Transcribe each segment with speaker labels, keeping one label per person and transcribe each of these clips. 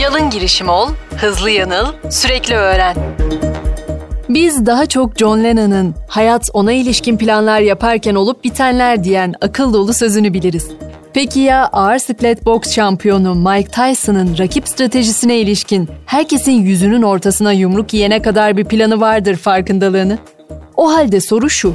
Speaker 1: Yalın girişim ol, hızlı yanıl, sürekli öğren.
Speaker 2: Biz daha çok John Lennon'ın hayat ona ilişkin planlar yaparken olup bitenler diyen akıl dolu sözünü biliriz. Peki ya ağır siklet boks şampiyonu Mike Tyson'ın rakip stratejisine ilişkin herkesin yüzünün ortasına yumruk yiyene kadar bir planı vardır farkındalığını? O halde soru şu.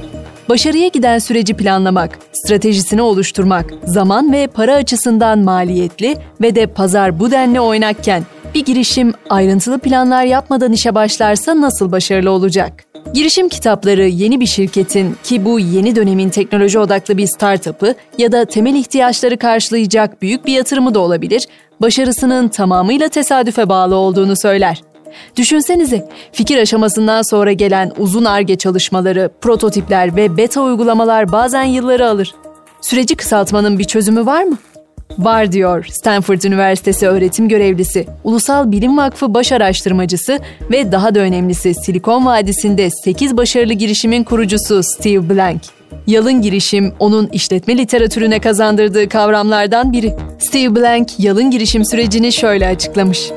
Speaker 2: Başarıya giden süreci planlamak, stratejisini oluşturmak, zaman ve para açısından maliyetli ve de pazar bu denli oynakken bir girişim ayrıntılı planlar yapmadan işe başlarsa nasıl başarılı olacak? Girişim kitapları yeni bir şirketin ki bu yeni dönemin teknoloji odaklı bir startup'ı ya da temel ihtiyaçları karşılayacak büyük bir yatırımı da olabilir, başarısının tamamıyla tesadüfe bağlı olduğunu söyler. Düşünsenize, fikir aşamasından sonra gelen uzun arge çalışmaları, prototipler ve beta uygulamalar bazen yılları alır. Süreci kısaltmanın bir çözümü var mı? Var diyor Stanford Üniversitesi öğretim görevlisi, Ulusal Bilim Vakfı baş araştırmacısı ve daha da önemlisi Silikon Vadisi'nde 8 başarılı girişimin kurucusu Steve Blank. Yalın girişim onun işletme literatürüne kazandırdığı kavramlardan biri. Steve Blank yalın girişim sürecini şöyle açıklamış.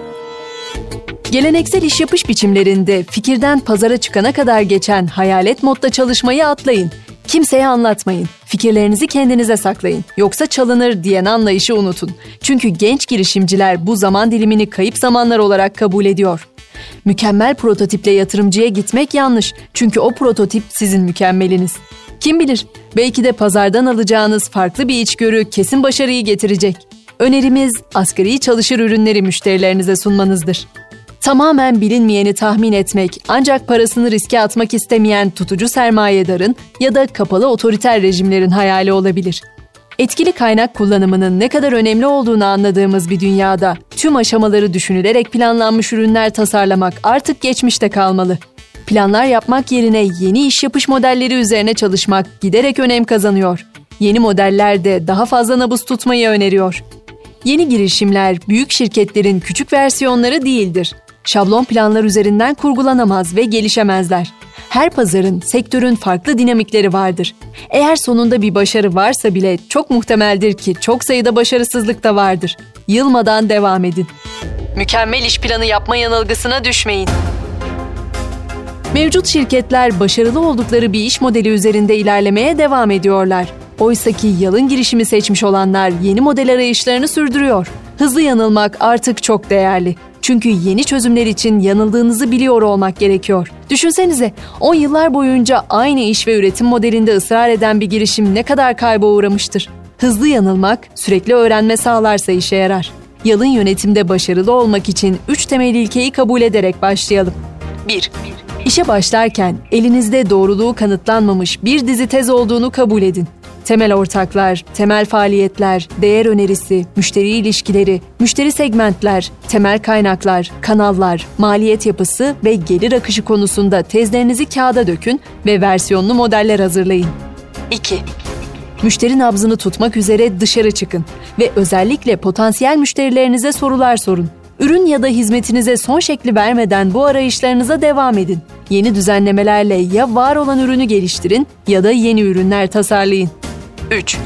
Speaker 2: Geleneksel iş yapış biçimlerinde fikirden pazara çıkana kadar geçen hayalet modda çalışmayı atlayın. Kimseye anlatmayın. Fikirlerinizi kendinize saklayın. Yoksa çalınır diyen anlayışı unutun. Çünkü genç girişimciler bu zaman dilimini kayıp zamanlar olarak kabul ediyor. Mükemmel prototiple yatırımcıya gitmek yanlış. Çünkü o prototip sizin mükemmeliniz. Kim bilir, belki de pazardan alacağınız farklı bir içgörü kesin başarıyı getirecek. Önerimiz asgari çalışır ürünleri müşterilerinize sunmanızdır. Tamamen bilinmeyeni tahmin etmek ancak parasını riske atmak istemeyen tutucu sermayedarın ya da kapalı otoriter rejimlerin hayali olabilir. Etkili kaynak kullanımının ne kadar önemli olduğunu anladığımız bir dünyada tüm aşamaları düşünülerek planlanmış ürünler tasarlamak artık geçmişte kalmalı. Planlar yapmak yerine yeni iş yapış modelleri üzerine çalışmak giderek önem kazanıyor. Yeni modeller de daha fazla nabız tutmayı öneriyor. Yeni girişimler büyük şirketlerin küçük versiyonları değildir şablon planlar üzerinden kurgulanamaz ve gelişemezler. Her pazarın, sektörün farklı dinamikleri vardır. Eğer sonunda bir başarı varsa bile çok muhtemeldir ki çok sayıda başarısızlık da vardır. Yılmadan devam edin. Mükemmel iş planı yapma yanılgısına düşmeyin. Mevcut şirketler başarılı oldukları bir iş modeli üzerinde ilerlemeye devam ediyorlar. Oysaki yalın girişimi seçmiş olanlar yeni model arayışlarını sürdürüyor. Hızlı yanılmak artık çok değerli. Çünkü yeni çözümler için yanıldığınızı biliyor olmak gerekiyor. Düşünsenize 10 yıllar boyunca aynı iş ve üretim modelinde ısrar eden bir girişim ne kadar kayba uğramıştır. Hızlı yanılmak sürekli öğrenme sağlarsa işe yarar. Yalın yönetimde başarılı olmak için 3 temel ilkeyi kabul ederek başlayalım. 1. İşe başlarken elinizde doğruluğu kanıtlanmamış bir dizi tez olduğunu kabul edin temel ortaklar, temel faaliyetler, değer önerisi, müşteri ilişkileri, müşteri segmentler, temel kaynaklar, kanallar, maliyet yapısı ve gelir akışı konusunda tezlerinizi kağıda dökün ve versiyonlu modeller hazırlayın. 2. Müşteri nabzını tutmak üzere dışarı çıkın ve özellikle potansiyel müşterilerinize sorular sorun. Ürün ya da hizmetinize son şekli vermeden bu arayışlarınıza devam edin. Yeni düzenlemelerle ya var olan ürünü geliştirin ya da yeni ürünler tasarlayın. 3.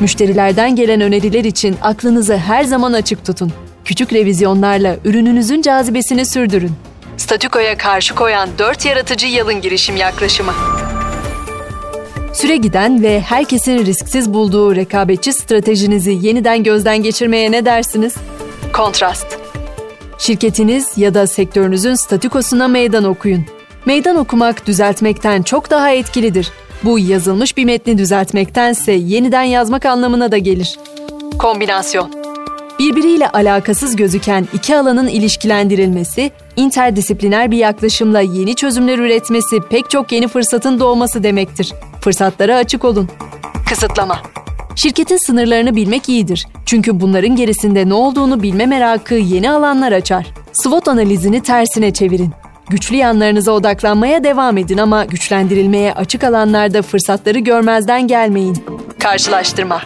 Speaker 2: Müşterilerden gelen öneriler için aklınızı her zaman açık tutun. Küçük revizyonlarla ürününüzün cazibesini sürdürün. Statükoya karşı koyan 4 yaratıcı yalın girişim yaklaşımı. Süre giden ve herkesin risksiz bulduğu rekabetçi stratejinizi yeniden gözden geçirmeye ne dersiniz? Kontrast. Şirketiniz ya da sektörünüzün statükosuna meydan okuyun. Meydan okumak düzeltmekten çok daha etkilidir. Bu yazılmış bir metni düzeltmektense yeniden yazmak anlamına da gelir. Kombinasyon Birbiriyle alakasız gözüken iki alanın ilişkilendirilmesi, interdisipliner bir yaklaşımla yeni çözümler üretmesi pek çok yeni fırsatın doğması demektir. Fırsatlara açık olun. Kısıtlama Şirketin sınırlarını bilmek iyidir. Çünkü bunların gerisinde ne olduğunu bilme merakı yeni alanlar açar. SWOT analizini tersine çevirin. Güçlü yanlarınıza odaklanmaya devam edin ama güçlendirilmeye açık alanlarda fırsatları görmezden gelmeyin. Karşılaştırma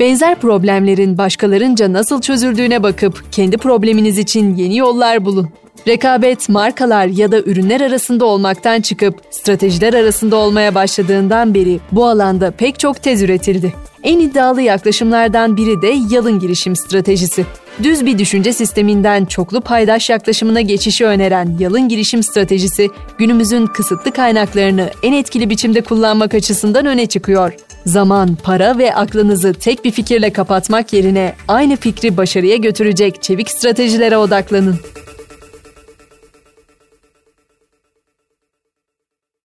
Speaker 2: Benzer problemlerin başkalarınca nasıl çözüldüğüne bakıp kendi probleminiz için yeni yollar bulun. Rekabet markalar ya da ürünler arasında olmaktan çıkıp stratejiler arasında olmaya başladığından beri bu alanda pek çok tez üretildi. En iddialı yaklaşımlardan biri de yalın girişim stratejisi. Düz bir düşünce sisteminden çoklu paydaş yaklaşımına geçişi öneren yalın girişim stratejisi günümüzün kısıtlı kaynaklarını en etkili biçimde kullanmak açısından öne çıkıyor. Zaman, para ve aklınızı tek bir fikirle kapatmak yerine aynı fikri başarıya götürecek çevik stratejilere odaklanın.